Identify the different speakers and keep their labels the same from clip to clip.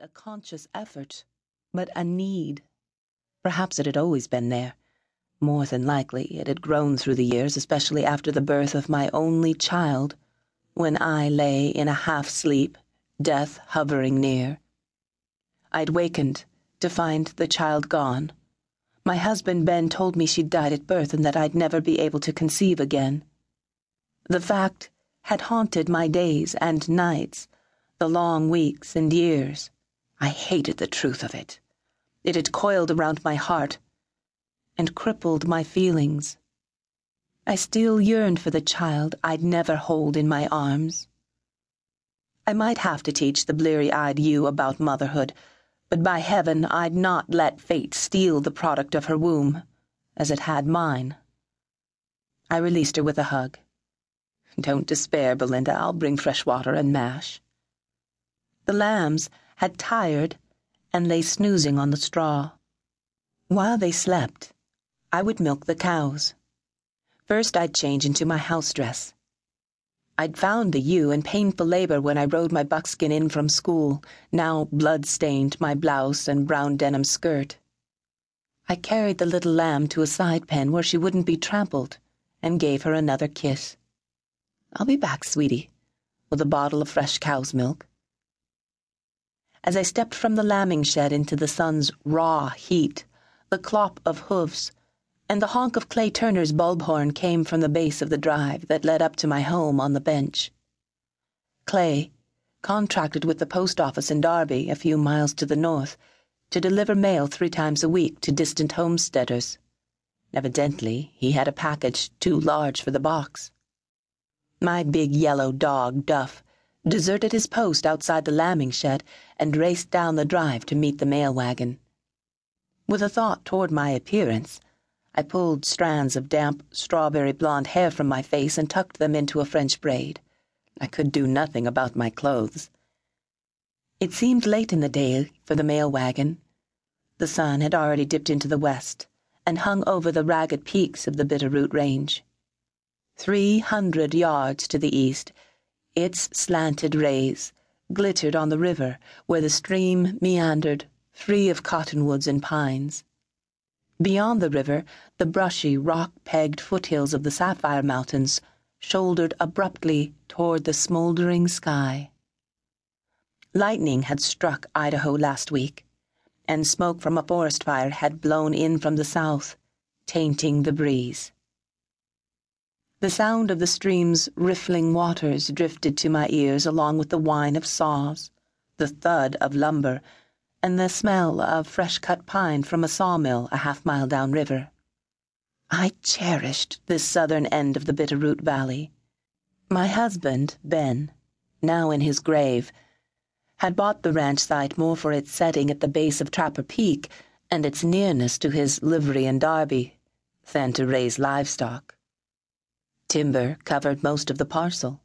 Speaker 1: not a conscious effort, but a need. Perhaps it had always been there. More than likely, it had grown through the years, especially after the birth of my only child, when I lay in a half sleep, death hovering near. I'd wakened to find the child gone. My husband Ben told me she'd died at birth and that I'd never be able to conceive again. The fact had haunted my days and nights, the long weeks and years. I hated the truth of it. It had coiled around my heart and crippled my feelings. I still yearned for the child I'd never hold in my arms. I might have to teach the bleary eyed ewe about motherhood, but by heaven, I'd not let fate steal the product of her womb, as it had mine. I released her with a hug. Don't despair, Belinda. I'll bring fresh water and mash. The lambs had tired and lay snoozing on the straw. While they slept, I would milk the cows. First, I'd change into my house dress. I'd found the ewe in painful labor when I rode my buckskin in from school, now blood-stained my blouse and brown denim skirt. I carried the little lamb to a side pen where she wouldn't be trampled and gave her another kiss. I'll be back, sweetie, with a bottle of fresh cow's milk. As I stepped from the lambing shed into the sun's raw heat, the clop of hoofs and the honk of Clay Turner's bulb horn came from the base of the drive that led up to my home on the bench. Clay contracted with the post office in Darby, a few miles to the north, to deliver mail three times a week to distant homesteaders. Evidently, he had a package too large for the box. My big yellow dog, Duff, deserted his post outside the lambing shed and raced down the drive to meet the mail wagon. With a thought toward my appearance, I pulled strands of damp strawberry blonde hair from my face and tucked them into a French braid. I could do nothing about my clothes. It seemed late in the day for the mail wagon. The sun had already dipped into the west and hung over the ragged peaks of the Bitterroot Range. Three hundred yards to the east, its slanted rays glittered on the river where the stream meandered, free of cottonwoods and pines. Beyond the river, the brushy, rock pegged foothills of the Sapphire Mountains shouldered abruptly toward the smoldering sky. Lightning had struck Idaho last week, and smoke from a forest fire had blown in from the south, tainting the breeze. The sound of the stream's riffling waters drifted to my ears along with the whine of saws, the thud of lumber, and the smell of fresh cut pine from a sawmill a half mile downriver. I cherished this southern end of the Bitterroot Valley. My husband, Ben, now in his grave, had bought the ranch site more for its setting at the base of Trapper Peak and its nearness to his livery in Darby than to raise livestock. Timber covered most of the parcel.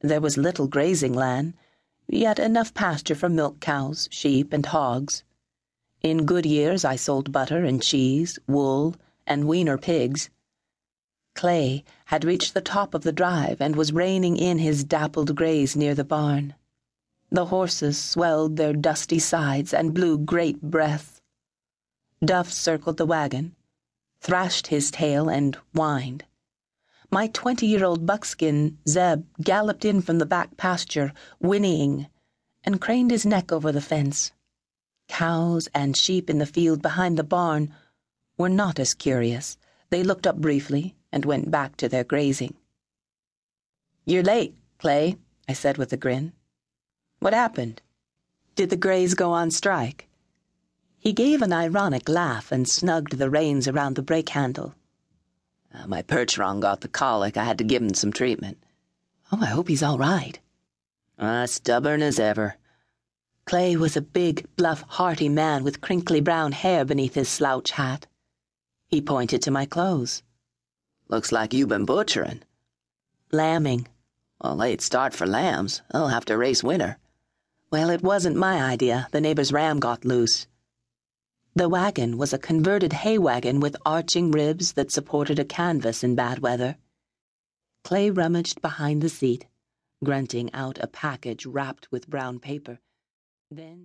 Speaker 1: There was little grazing land, yet enough pasture for milk cows, sheep, and hogs. In good years I sold butter and cheese, wool, and weaner pigs. Clay had reached the top of the drive and was reining in his dappled grays near the barn. The horses swelled their dusty sides and blew great breaths. Duff circled the wagon, thrashed his tail, and whined. My twenty year old buckskin, Zeb, galloped in from the back pasture, whinnying, and craned his neck over the fence. Cows and sheep in the field behind the barn were not as curious. They looked up briefly and went back to their grazing. You're late, Clay, I said with a grin. What happened? Did the Grays go on strike? He gave an ironic laugh and snugged the reins around the brake handle. Uh, my Percheron got the colic. I had to give him some treatment. Oh, I hope he's all right. Uh, stubborn as ever. Clay was a big, bluff, hearty man with crinkly brown hair beneath his slouch hat. He pointed to my clothes. Looks like you've been butchering. Lambing. A late start for lambs. They'll have to race winter. Well, it wasn't my idea. The neighbor's ram got loose. The wagon was a converted hay wagon with arching ribs that supported a canvas in bad weather. Clay rummaged behind the seat, grunting out a package wrapped with brown paper. Then